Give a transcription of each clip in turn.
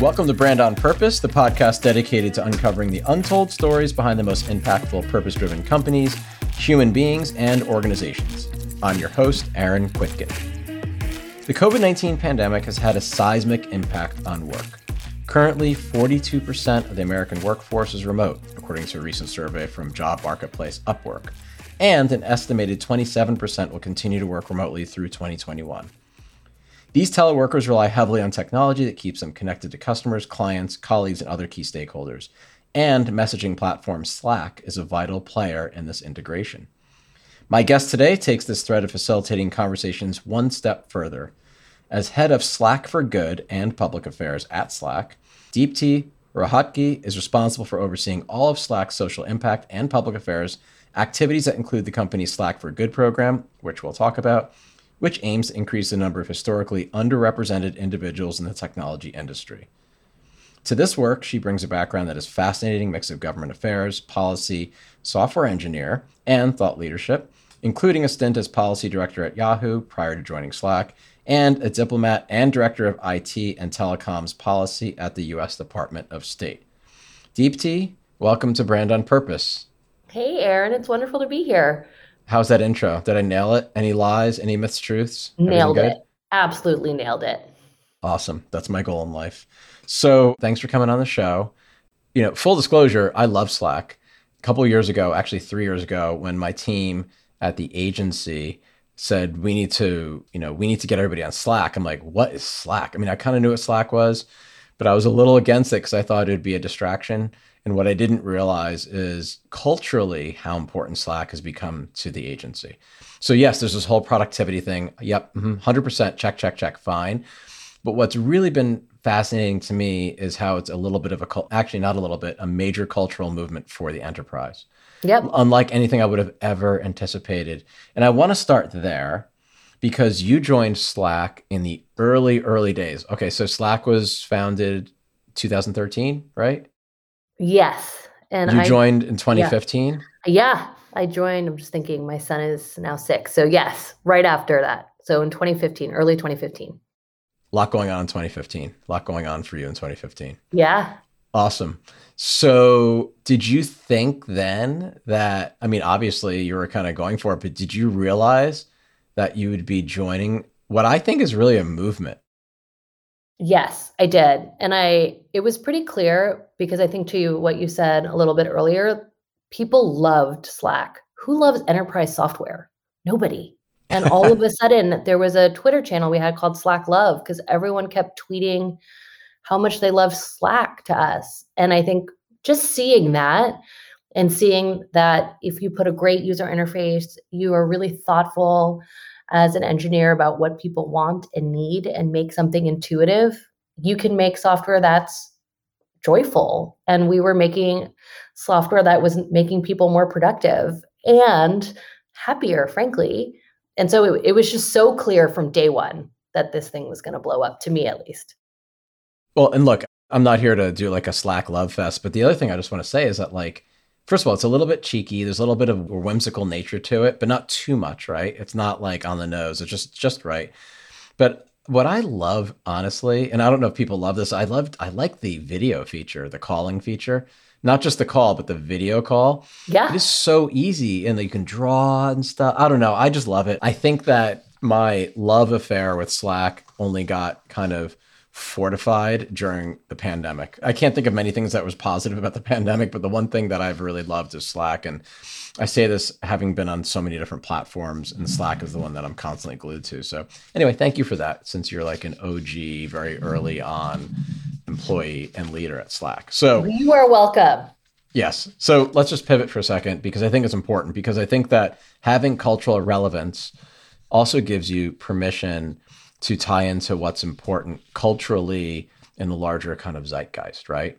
Welcome to Brand on Purpose, the podcast dedicated to uncovering the untold stories behind the most impactful purpose driven companies, human beings, and organizations. I'm your host, Aaron Kwittken. The COVID 19 pandemic has had a seismic impact on work. Currently, 42% of the American workforce is remote, according to a recent survey from job marketplace Upwork, and an estimated 27% will continue to work remotely through 2021. These teleworkers rely heavily on technology that keeps them connected to customers, clients, colleagues, and other key stakeholders. And messaging platform Slack is a vital player in this integration. My guest today takes this thread of facilitating conversations one step further. As head of Slack for Good and Public Affairs at Slack, Deepti Rohatgi is responsible for overseeing all of Slack's social impact and public affairs activities that include the company's Slack for Good program, which we'll talk about, which aims to increase the number of historically underrepresented individuals in the technology industry. To this work, she brings a background that is fascinating mix of government affairs, policy, software engineer, and thought leadership, including a stint as policy director at Yahoo prior to joining Slack, and a diplomat and director of IT and telecoms policy at the U.S. Department of State. Deepti, welcome to Brand on Purpose. Hey, Aaron, it's wonderful to be here. How's that intro? Did I nail it? Any lies? Any myths, truths? Nailed it. Absolutely nailed it. Awesome. That's my goal in life. So thanks for coming on the show. You know, full disclosure, I love Slack. A couple years ago, actually three years ago, when my team at the agency said we need to, you know, we need to get everybody on Slack. I'm like, what is Slack? I mean, I kind of knew what Slack was, but I was a little against it because I thought it'd be a distraction. And what I didn't realize is culturally how important Slack has become to the agency. So, yes, there's this whole productivity thing. Yep, 100% mm-hmm, check, check, check, fine. But what's really been fascinating to me is how it's a little bit of a, actually, not a little bit, a major cultural movement for the enterprise. Yep. Unlike anything I would have ever anticipated. And I want to start there because you joined Slack in the early, early days. Okay, so Slack was founded 2013, right? Yes. And you I, joined in 2015? Yeah. yeah, I joined. I'm just thinking my son is now six. So, yes, right after that. So, in 2015, early 2015. A lot going on in 2015. A lot going on for you in 2015. Yeah. Awesome. So, did you think then that, I mean, obviously you were kind of going for it, but did you realize that you would be joining what I think is really a movement? Yes, I did. And I it was pretty clear because I think to you what you said a little bit earlier, people loved Slack. Who loves enterprise software? Nobody. And all of a sudden there was a Twitter channel we had called Slack Love because everyone kept tweeting how much they love Slack to us. And I think just seeing that and seeing that if you put a great user interface, you are really thoughtful, as an engineer about what people want and need and make something intuitive, you can make software that's joyful. And we were making software that was making people more productive and happier, frankly. And so it, it was just so clear from day one that this thing was going to blow up, to me at least. Well, and look, I'm not here to do like a Slack love fest, but the other thing I just want to say is that like first of all, it's a little bit cheeky. There's a little bit of whimsical nature to it, but not too much, right? It's not like on the nose. It's just just right. But what I love, honestly, and I don't know if people love this, I loved I like the video feature, the calling feature. Not just the call, but the video call. Yeah. It is so easy and you can draw and stuff. I don't know. I just love it. I think that my love affair with Slack only got kind of fortified during the pandemic. I can't think of many things that was positive about the pandemic, but the one thing that I've really loved is Slack. And I say this having been on so many different platforms, and Slack is the one that I'm constantly glued to. So, anyway, thank you for that since you're like an OG, very early on employee and leader at Slack. So, you are welcome. Yes. So, let's just pivot for a second because I think it's important because I think that having cultural relevance also gives you permission to tie into what's important culturally in the larger kind of zeitgeist, right?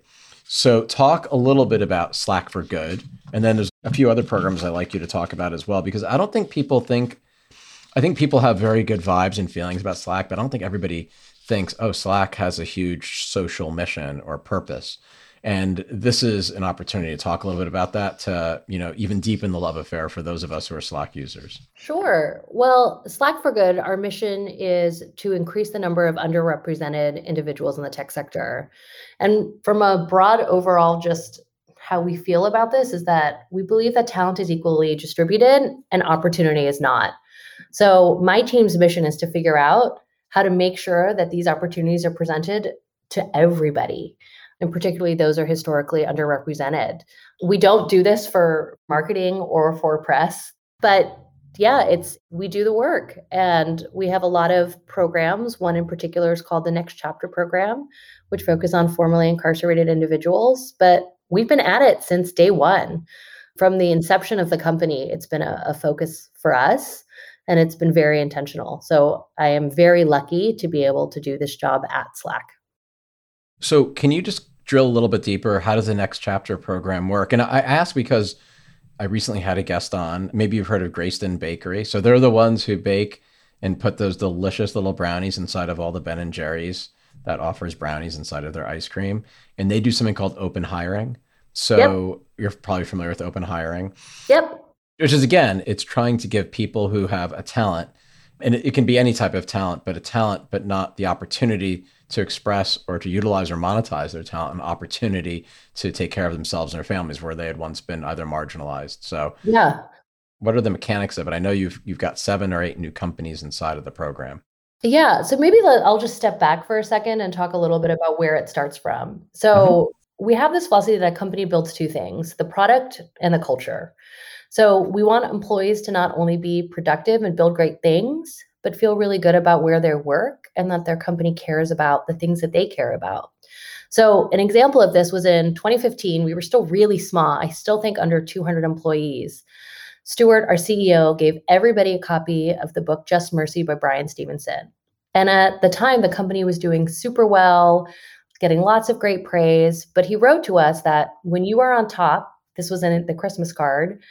So, talk a little bit about Slack for Good. And then there's a few other programs I like you to talk about as well, because I don't think people think, I think people have very good vibes and feelings about Slack, but I don't think everybody thinks, oh, Slack has a huge social mission or purpose. And this is an opportunity to talk a little bit about that to, you know, even deepen the love affair for those of us who are Slack users. Sure. Well, Slack for Good, our mission is to increase the number of underrepresented individuals in the tech sector. And from a broad overall, just how we feel about this is that we believe that talent is equally distributed and opportunity is not. So, my team's mission is to figure out how to make sure that these opportunities are presented to everybody and particularly those are historically underrepresented. We don't do this for marketing or for press, but yeah, it's we do the work and we have a lot of programs. One in particular is called the Next Chapter program, which focus on formerly incarcerated individuals, but we've been at it since day 1. From the inception of the company, it's been a, a focus for us and it's been very intentional. So I am very lucky to be able to do this job at Slack. So, can you just drill a little bit deeper? How does the next chapter program work? And I ask because I recently had a guest on. Maybe you've heard of Greyston Bakery. So they're the ones who bake and put those delicious little brownies inside of all the Ben and Jerry's that offers brownies inside of their ice cream. And they do something called open hiring. So yep. you're probably familiar with open hiring. Yep. Which is again, it's trying to give people who have a talent, and it, it can be any type of talent, but a talent, but not the opportunity to express or to utilize or monetize their talent an opportunity to take care of themselves and their families where they had once been either marginalized. So yeah. What are the mechanics of it? I know you've you've got seven or eight new companies inside of the program. Yeah, so maybe I'll just step back for a second and talk a little bit about where it starts from. So mm-hmm. we have this philosophy that a company builds two things: the product and the culture. So we want employees to not only be productive and build great things, but feel really good about where they work and that their company cares about the things that they care about. So, an example of this was in 2015. We were still really small. I still think under 200 employees. Stewart, our CEO, gave everybody a copy of the book Just Mercy by Bryan Stevenson. And at the time, the company was doing super well, getting lots of great praise. But he wrote to us that when you are on top, this was in the Christmas card.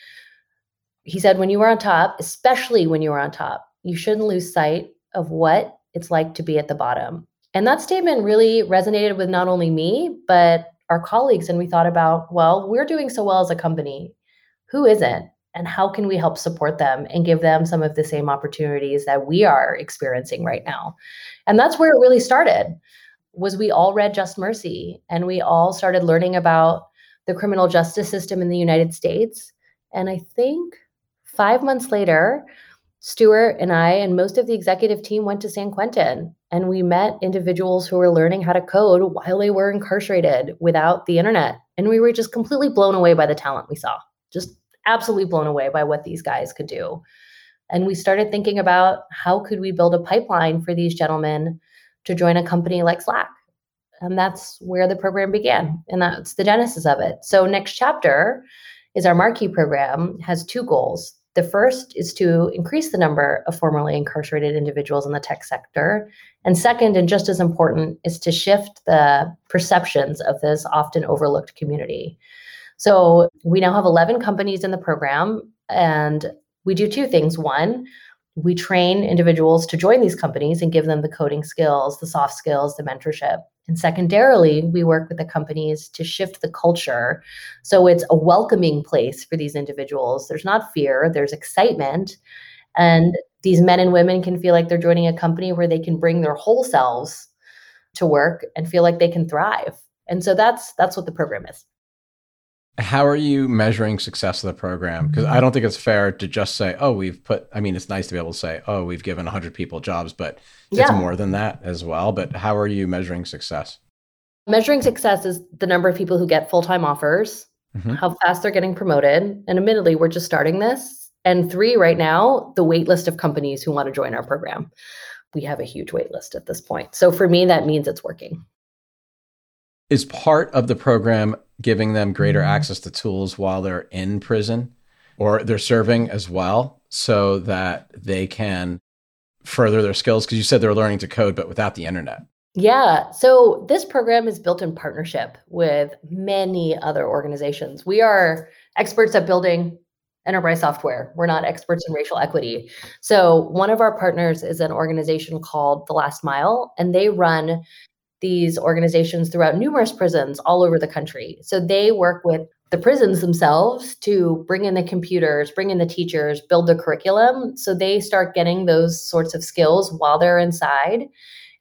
He said, when you are on top, especially when you are on top, you shouldn't lose sight of what it's like to be at the bottom. And that statement really resonated with not only me, but our colleagues. And we thought about, well, we're doing so well as a company. Who isn't? And how can we help support them and give them some of the same opportunities that we are experiencing right now? And that's where it really started. Was we all read Just Mercy and we all started learning about the criminal justice system in the United States. And I think 5 months later, Stewart and I and most of the executive team went to San Quentin and we met individuals who were learning how to code while they were incarcerated without the internet. And we were just completely blown away by the talent we saw, just absolutely blown away by what these guys could do. And we started thinking about how could we build a pipeline for these gentlemen to join a company like Slack. And that's where the program began. And that's the genesis of it. So next chapter is our marquee program has two goals. The first is to increase the number of formerly incarcerated individuals in the tech sector. And second, and just as important, is to shift the perceptions of this often overlooked community. So we now have 11 companies in the program, and we do two things. One, we train individuals to join these companies and give them the coding skills, the soft skills, the mentorship. And secondarily, we work with the companies to shift the culture. So it's a welcoming place for these individuals. There's not fear, there's excitement. And these men and women can feel like they're joining a company where they can bring their whole selves to work and feel like they can thrive. And so that's that's what the program is. How are you measuring success of the program? Because I don't think it's fair to just say, "Oh, we've put." I mean, it's nice to be able to say, "Oh, we've given 100 people jobs," but yeah. it's more than that as well. But how are you measuring success? Measuring success is the number of people who get full time offers, mm-hmm. how fast they're getting promoted, and admittedly, we're just starting this. And three, right now, the wait list of companies who want to join our program. We have a huge wait list at this point. So for me, that means it's working. Is part of the program giving them greater mm-hmm. access to tools while they're in prison or they're serving as well so that they can further their skills. Because you said they're learning to code but without the internet. Yeah. So this program is built in partnership with many other organizations. We are experts at building enterprise software. We're not experts in racial equity. So one of our partners is an organization called the last mile and they run these organizations throughout numerous prisons all over the country. So they work with the prisons themselves to bring in the computers, bring in the teachers, build the curriculum. So they start getting those sorts of skills while they're inside.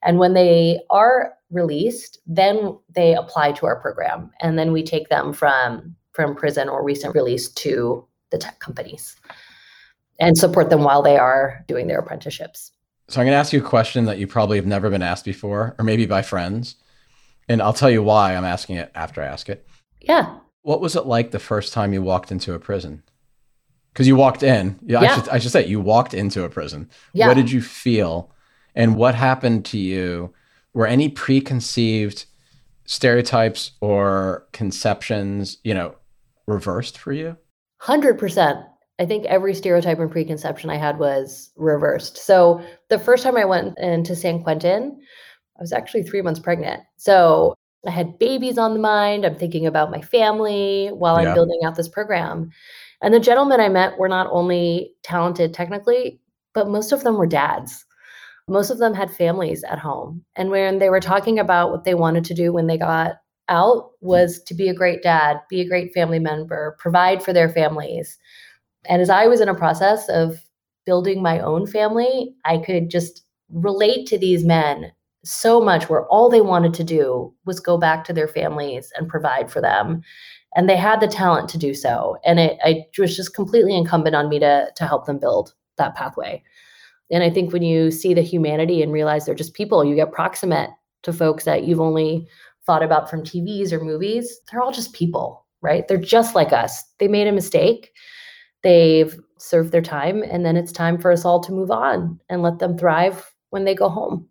And when they are released, then they apply to our program. And then we take them from, from prison or recent release to the tech companies and support them while they are doing their apprenticeships. So I'm going to ask you a question that you probably have never been asked before, or maybe by friends. And I'll tell you why I'm asking it after I ask it. Yeah. What was it like the first time you walked into a prison? Because you walked in. Yeah, yeah. I, should, I should say you walked into a prison. Yeah. What did you feel? And what happened to you? Were any preconceived stereotypes or conceptions, you know, reversed for you? 100%. I think every stereotype and preconception I had was reversed. So the first time I went into San Quentin, I was actually three months pregnant. So I had babies on the mind. I'm thinking about my family while I'm building out this program. And the gentlemen I met were not only talented technically, but most of them were dads. Most of them had families at home. And when they were talking about what they wanted to do when they got out was to be a great dad, be a great family member, provide for their families. And as I was in a process of building my own family, I could just relate to these men so much where all they wanted to do was go back to their families and provide for them. And they had the talent to do so. And it, it was just completely incumbent on me to to help them build that pathway. And i think when you see the humanity and realize they're just people you get proximate to folks that you've only thought about from tvs or movies they're all just people right? They're just like us. They made a mistake they've served their time and then it's time for us all to move on and let them thrive when they go home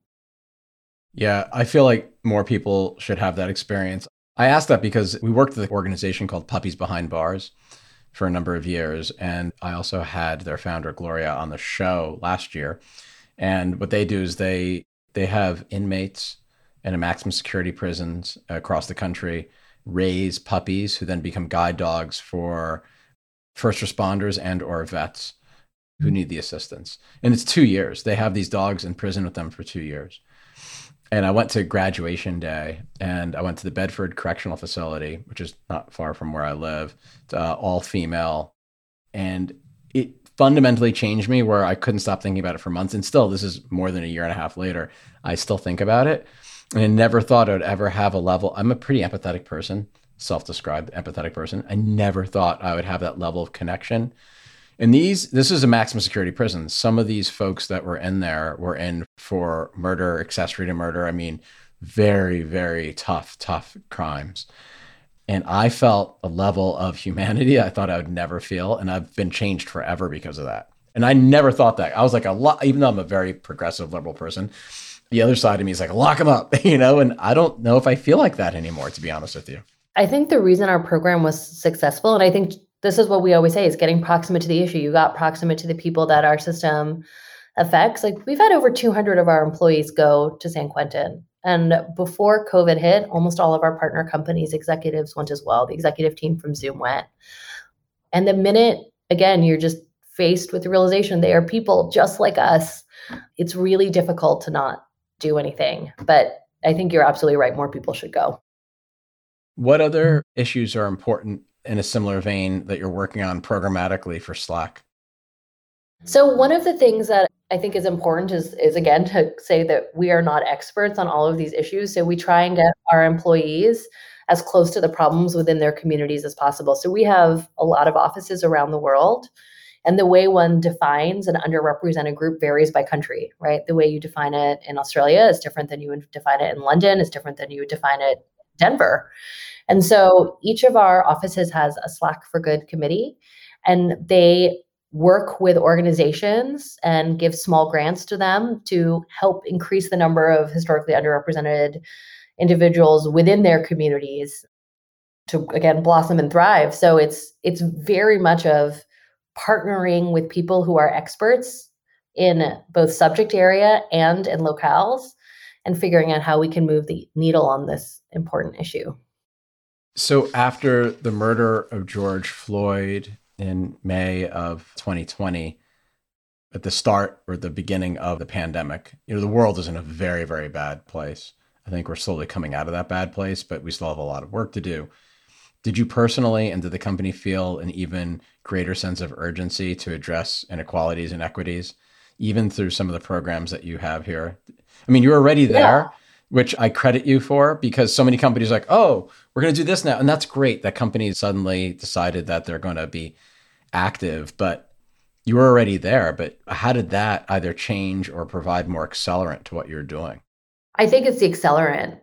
yeah, I feel like more people should have that experience. I asked that because we worked with an organization called Puppies Behind Bars for a number of years. And I also had their founder, Gloria, on the show last year. And what they do is they they have inmates in a maximum security prisons across the country raise puppies who then become guide dogs for first responders and or vets who need the assistance. And it's two years. They have these dogs in prison with them for two years and I went to graduation day and I went to the Bedford Correctional Facility, which is not far from where I live, uh, all female. And it fundamentally changed me where I couldn't stop thinking about it for months. And still, this is more than a year and a half later, I still think about it. And I never thought I would ever have a level. I'm a pretty empathetic person, self described empathetic person. I never thought I would have that level of connection and these, this is a maximum security prison. Some of these folks that were in there were in for murder, accessory to murder. I mean, very, very tough, tough crimes. And I felt a level of humanity I thought I would never feel. And I've been changed forever because of that. And I never thought that. I was like, a lot, even though I'm a very progressive liberal person, the other side of me is like, lock them up, you know? And I don't know if I feel like that anymore, to be honest with you. I think the reason our program was successful, and I think this is what we always say is getting proximate to the issue. You got proximate to the people that our system affects. Like we've had over 200 of our employees go to San Quentin. And before COVID hit, almost all of our partner companies' executives went as well. The executive team from Zoom went. And the minute, again, you're just faced with the realization they are people just like us, it's really difficult to not do anything. But I think you're absolutely right. More people should go. What other issues are important in a similar vein that you're working on programmatically for Slack? So one of the things that I think is important is is again to say that we are not experts on all of these issues. So we try and get our employees as close to the problems within their communities as possible. So we have a lot of offices around the world. And the way one defines an underrepresented group varies by country, right? The way you define it in Australia is different than you would define it in London, is different than you would define it Denver. And so each of our offices has a Slack for Good committee, and they work with organizations and give small grants to them to help increase the number of historically underrepresented individuals within their communities to again blossom and thrive so it's it's very much of partnering with people who are experts in both subject area and in locales and figuring out how we can move the needle on this important issue so after the murder of George Floyd in May of 2020, at the start or the beginning of the pandemic, you know, the world is in a very, very bad place. I think we're slowly coming out of that bad place, but we still have a lot of work to do. Did you personally and did the company feel an even greater sense of urgency to address inequalities and equities, even through some of the programs that you have here? I mean, you're already there, yeah. which I credit you for because so many companies are like, oh, we're going to do this now. And that's great that companies suddenly decided that they're going to be active, but you were already there. But how did that either change or provide more accelerant to what you're doing? I think it's the accelerant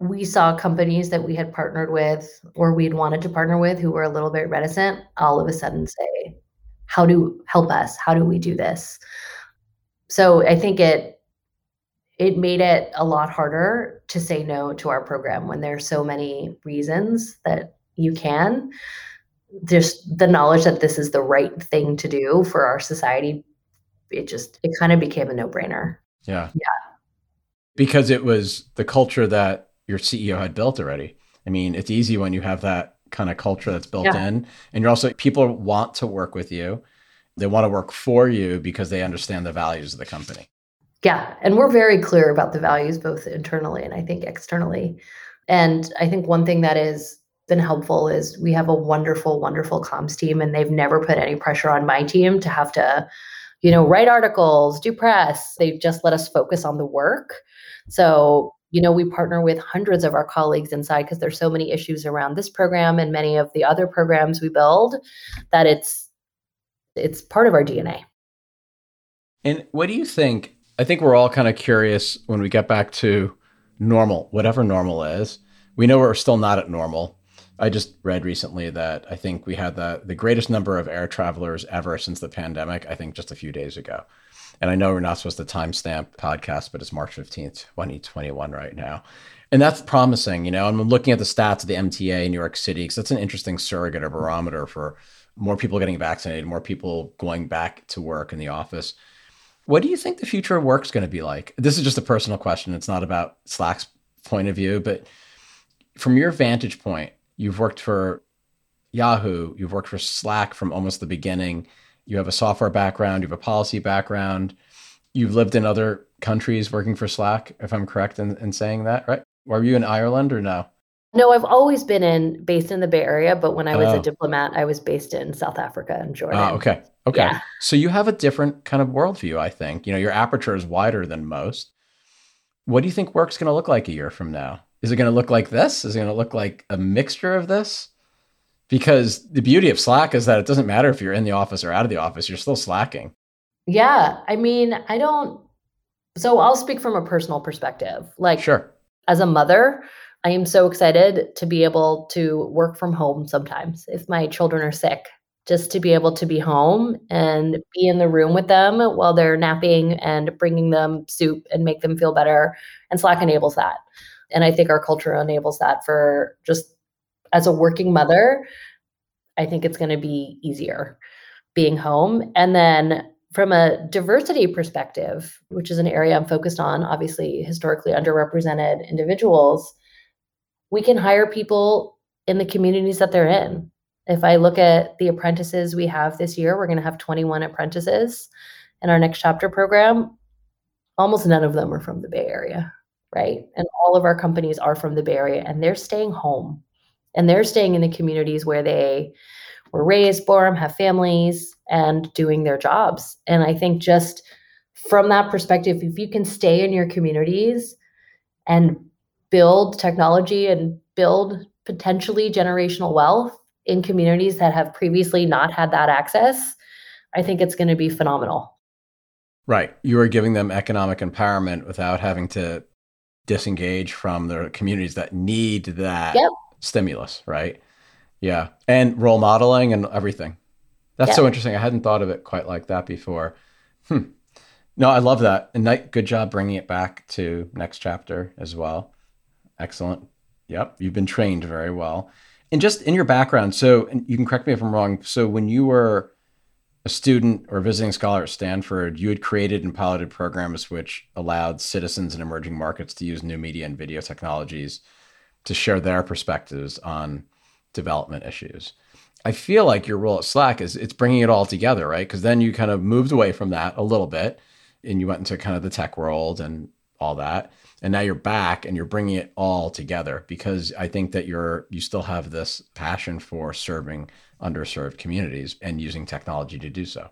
we saw companies that we had partnered with or we'd wanted to partner with who were a little bit reticent all of a sudden say how do help us how do we do this so i think it it made it a lot harder to say no to our program when there's so many reasons that you can just the knowledge that this is the right thing to do for our society it just it kind of became a no-brainer yeah yeah because it was the culture that your CEO had built already. I mean, it's easy when you have that kind of culture that's built yeah. in. And you're also, people want to work with you. They want to work for you because they understand the values of the company. Yeah. And we're very clear about the values, both internally and I think externally. And I think one thing that has been helpful is we have a wonderful, wonderful comms team, and they've never put any pressure on my team to have to, you know, write articles, do press. They've just let us focus on the work. So you know we partner with hundreds of our colleagues inside because there's so many issues around this program and many of the other programs we build that it's it's part of our dna and what do you think i think we're all kind of curious when we get back to normal whatever normal is we know we're still not at normal i just read recently that i think we had the, the greatest number of air travelers ever since the pandemic i think just a few days ago and I know we're not supposed to timestamp podcast, but it's March 15th, 2021 right now. And that's promising, you know. I'm looking at the stats of the MTA in New York City because that's an interesting surrogate or barometer for more people getting vaccinated, more people going back to work in the office. What do you think the future of work is going to be like? This is just a personal question. It's not about Slack's point of view, but from your vantage point, you've worked for Yahoo, you've worked for Slack from almost the beginning you have a software background, you have a policy background, you've lived in other countries working for Slack, if I'm correct in, in saying that, right? Were you in Ireland or no? No, I've always been in based in the Bay Area, but when I was oh. a diplomat, I was based in South Africa and oh, Jordan. Oh, okay. Okay. Yeah. So you have a different kind of worldview, I think. You know, your aperture is wider than most. What do you think work's going to look like a year from now? Is it going to look like this? Is it going to look like a mixture of this? because the beauty of Slack is that it doesn't matter if you're in the office or out of the office, you're still slacking. Yeah. I mean, I don't, so I'll speak from a personal perspective. Like, sure. As a mother, I am so excited to be able to work from home sometimes if my children are sick, just to be able to be home and be in the room with them while they're napping and bringing them soup and make them feel better. And Slack enables that. And I think our culture enables that for just as a working mother, I think it's going to be easier being home. And then from a diversity perspective, which is an area I'm focused on, obviously historically underrepresented individuals, we can hire people in the communities that they're in. If I look at the apprentices we have this year, we're going to have 21 apprentices in our next chapter program. Almost none of them are from the Bay Area, right? And all of our companies are from the Bay Area and they're staying home and they're staying in the communities where they were raised, born, have families, and doing their jobs. And I think just from that perspective, if you can stay in your communities and build technology and build potentially generational wealth in communities that have previously not had that access, I think it's going to be phenomenal. Right. You are giving them economic empowerment without having to disengage from the communities that need that yep stimulus, right? Yeah. And role modeling and everything. That's yeah. so interesting. I hadn't thought of it quite like that before. Hmm. No, I love that. And good job bringing it back to next chapter as well. Excellent. Yep. You've been trained very well. And just in your background, so you can correct me if I'm wrong. So when you were a student or visiting scholar at Stanford, you had created and piloted programs which allowed citizens in emerging markets to use new media and video technologies to share their perspectives on development issues. I feel like your role at Slack is it's bringing it all together, right? Because then you kind of moved away from that a little bit and you went into kind of the tech world and all that. And now you're back and you're bringing it all together because I think that you're you still have this passion for serving underserved communities and using technology to do so.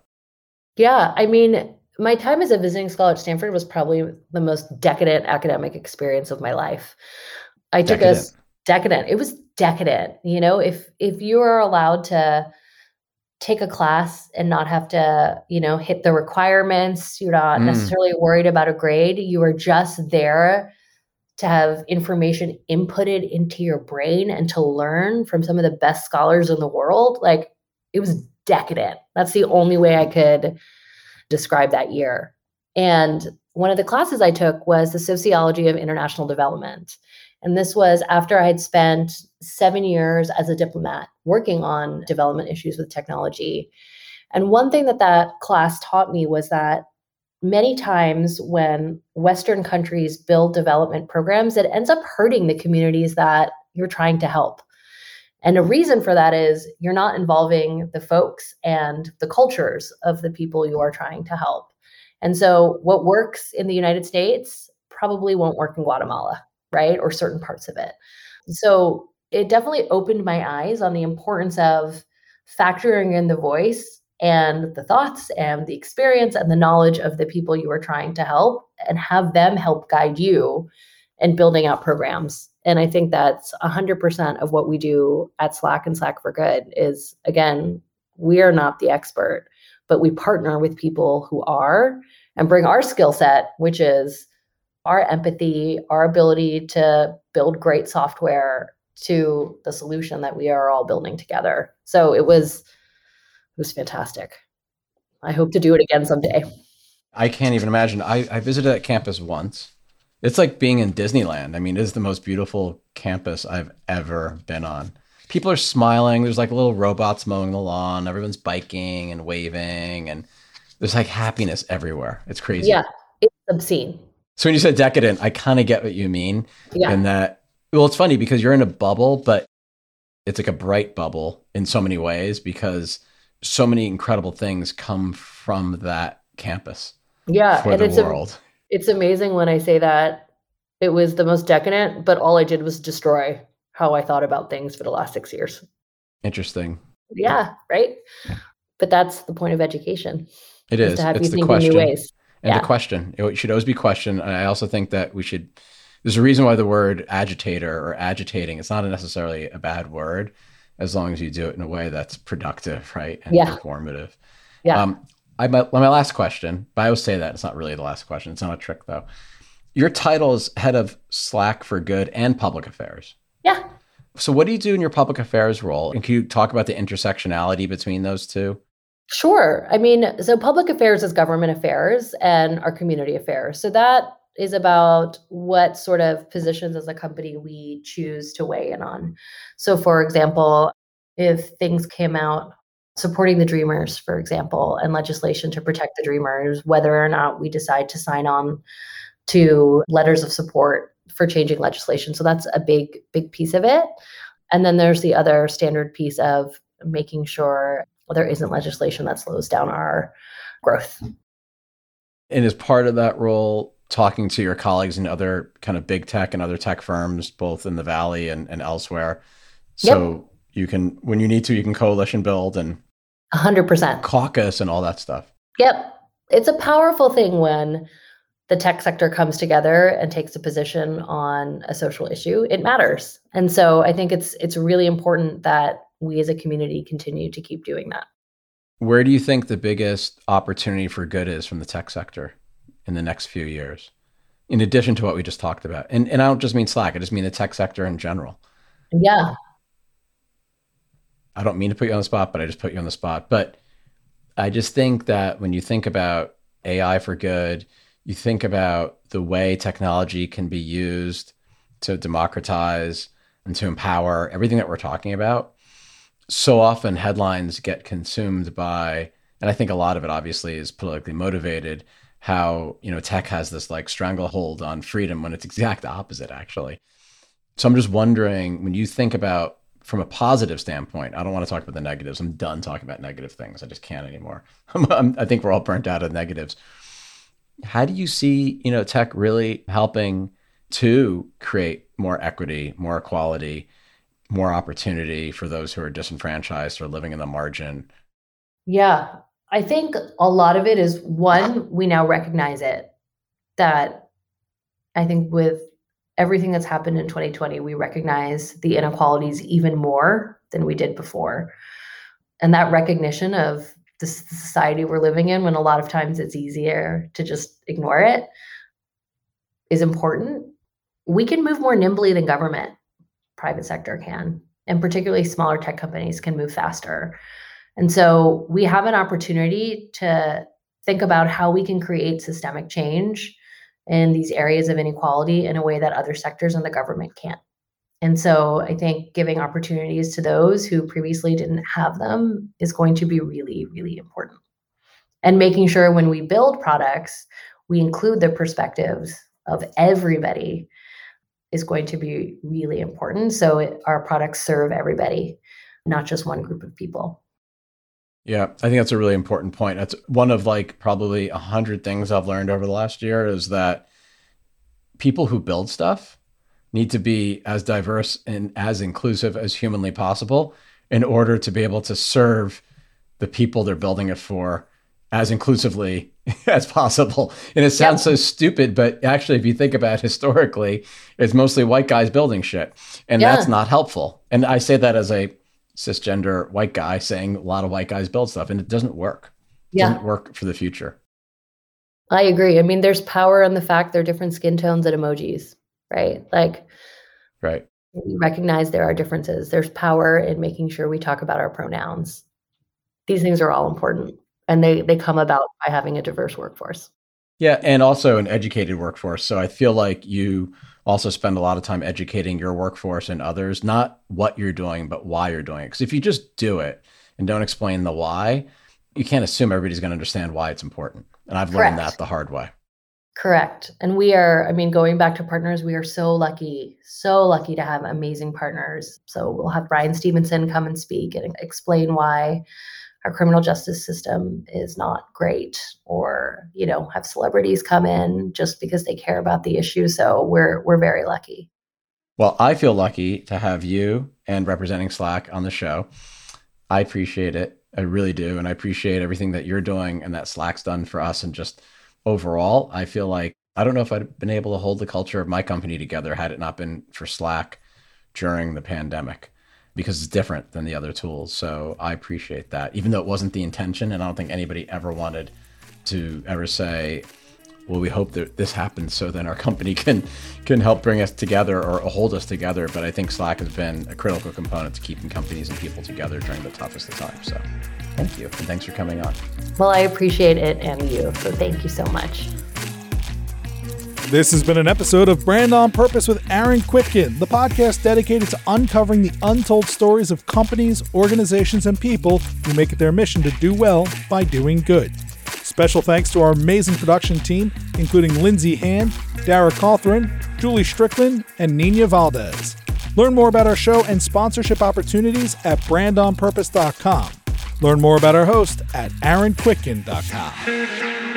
Yeah, I mean, my time as a visiting scholar at Stanford was probably the most decadent academic experience of my life. I took decadent. us decadent. It was decadent. You know, if if you are allowed to take a class and not have to, you know, hit the requirements, you're not mm. necessarily worried about a grade, you are just there to have information inputted into your brain and to learn from some of the best scholars in the world. Like it was decadent. That's the only way I could describe that year. And one of the classes I took was the sociology of international development. And this was after I had spent seven years as a diplomat working on development issues with technology. And one thing that that class taught me was that many times when Western countries build development programs, it ends up hurting the communities that you're trying to help. And a reason for that is you're not involving the folks and the cultures of the people you are trying to help. And so, what works in the United States probably won't work in Guatemala, right? Or certain parts of it. So, it definitely opened my eyes on the importance of factoring in the voice and the thoughts and the experience and the knowledge of the people you are trying to help and have them help guide you in building out programs and i think that's 100% of what we do at slack and slack for good is again we are not the expert but we partner with people who are and bring our skill set which is our empathy our ability to build great software to the solution that we are all building together so it was it was fantastic i hope to do it again someday i can't even imagine i, I visited that campus once it's like being in Disneyland. I mean, it is the most beautiful campus I've ever been on. People are smiling. There's like little robots mowing the lawn. Everyone's biking and waving, and there's like happiness everywhere. It's crazy. Yeah, it's obscene. So when you said decadent, I kind of get what you mean. Yeah. And that, well, it's funny because you're in a bubble, but it's like a bright bubble in so many ways because so many incredible things come from that campus. Yeah, for and the it's world. A- it's amazing when I say that it was the most decadent, but all I did was destroy how I thought about things for the last six years. Interesting. Yeah, right. But that's the point of education. It is. is to have it's you think question. in new ways. And yeah. the question. It should always be questioned. And I also think that we should there's a reason why the word agitator or agitating it's not necessarily a bad word as long as you do it in a way that's productive, right? And yeah. performative. Yeah. Um, I my, my last question, but I always say that it's not really the last question. It's not a trick though. Your title is head of Slack for Good and Public Affairs. Yeah. So what do you do in your public affairs role? And can you talk about the intersectionality between those two? Sure. I mean, so public affairs is government affairs and our community affairs. So that is about what sort of positions as a company we choose to weigh in on. So, for example, if things came out supporting the dreamers, for example, and legislation to protect the dreamers, whether or not we decide to sign on to letters of support for changing legislation. So that's a big, big piece of it. And then there's the other standard piece of making sure there isn't legislation that slows down our growth. And as part of that role, talking to your colleagues in other kind of big tech and other tech firms, both in the Valley and, and elsewhere. So yep. you can, when you need to, you can coalition build and 100%. Caucus and all that stuff. Yep. It's a powerful thing when the tech sector comes together and takes a position on a social issue. It matters. And so I think it's it's really important that we as a community continue to keep doing that. Where do you think the biggest opportunity for good is from the tech sector in the next few years? In addition to what we just talked about. And and I don't just mean Slack, I just mean the tech sector in general. Yeah. I don't mean to put you on the spot, but I just put you on the spot. But I just think that when you think about AI for good, you think about the way technology can be used to democratize and to empower everything that we're talking about. So often headlines get consumed by, and I think a lot of it obviously is politically motivated, how, you know, tech has this like stranglehold on freedom when it's exact opposite actually. So I'm just wondering when you think about from a positive standpoint, I don't want to talk about the negatives. I'm done talking about negative things. I just can't anymore. I'm, i think we're all burnt out of negatives. How do you see, you know, tech really helping to create more equity, more equality, more opportunity for those who are disenfranchised or living in the margin? Yeah, I think a lot of it is one, we now recognize it that I think with everything that's happened in 2020, we recognize the inequalities even more than we did before. And that recognition of the society we're living in, when a lot of times it's easier to just ignore it, is important. We can move more nimbly than government, private sector can, and particularly smaller tech companies can move faster. And so we have an opportunity to think about how we can create systemic change in these areas of inequality in a way that other sectors in the government can't. And so I think giving opportunities to those who previously didn't have them is going to be really, really important. And making sure when we build products, we include the perspectives of everybody is going to be really important. So it, our products serve everybody, not just one group of people. Yeah, I think that's a really important point. That's one of like probably a hundred things I've learned over the last year is that people who build stuff need to be as diverse and as inclusive as humanly possible in order to be able to serve the people they're building it for as inclusively as possible. And it sounds yep. so stupid, but actually, if you think about it historically, it's mostly white guys building shit. And yeah. that's not helpful. And I say that as a cisgender white guy saying a lot of white guys build stuff, and it doesn't work. It yeah. doesn't work for the future. I agree. I mean, there's power in the fact there are different skin tones and emojis, right? Like, right. We recognize there are differences. There's power in making sure we talk about our pronouns. These things are all important, and they they come about by having a diverse workforce. Yeah, and also an educated workforce. So I feel like you also spend a lot of time educating your workforce and others, not what you're doing, but why you're doing it. Because if you just do it and don't explain the why, you can't assume everybody's going to understand why it's important. And I've Correct. learned that the hard way. Correct. And we are, I mean, going back to partners, we are so lucky, so lucky to have amazing partners. So we'll have Bryan Stevenson come and speak and explain why our criminal justice system is not great or, you know, have celebrities come in just because they care about the issue. So we're we're very lucky. Well, I feel lucky to have you and representing Slack on the show. I appreciate it. I really do. And I appreciate everything that you're doing and that Slack's done for us. And just overall, I feel like I don't know if I'd been able to hold the culture of my company together had it not been for Slack during the pandemic because it's different than the other tools. So I appreciate that, even though it wasn't the intention. And I don't think anybody ever wanted to ever say, well, we hope that this happens so then our company can can help bring us together or hold us together. But I think Slack has been a critical component to keeping companies and people together during the toughest of times. So thank you. And thanks for coming on. Well, I appreciate it and you. So thank you so much. This has been an episode of Brand on Purpose with Aaron Kwittken, the podcast dedicated to uncovering the untold stories of companies, organizations, and people who make it their mission to do well by doing good. Special thanks to our amazing production team, including Lindsay Hand, Dara Cawthron, Julie Strickland, and Nina Valdez. Learn more about our show and sponsorship opportunities at brandonpurpose.com. Learn more about our host at aaronkwittken.com.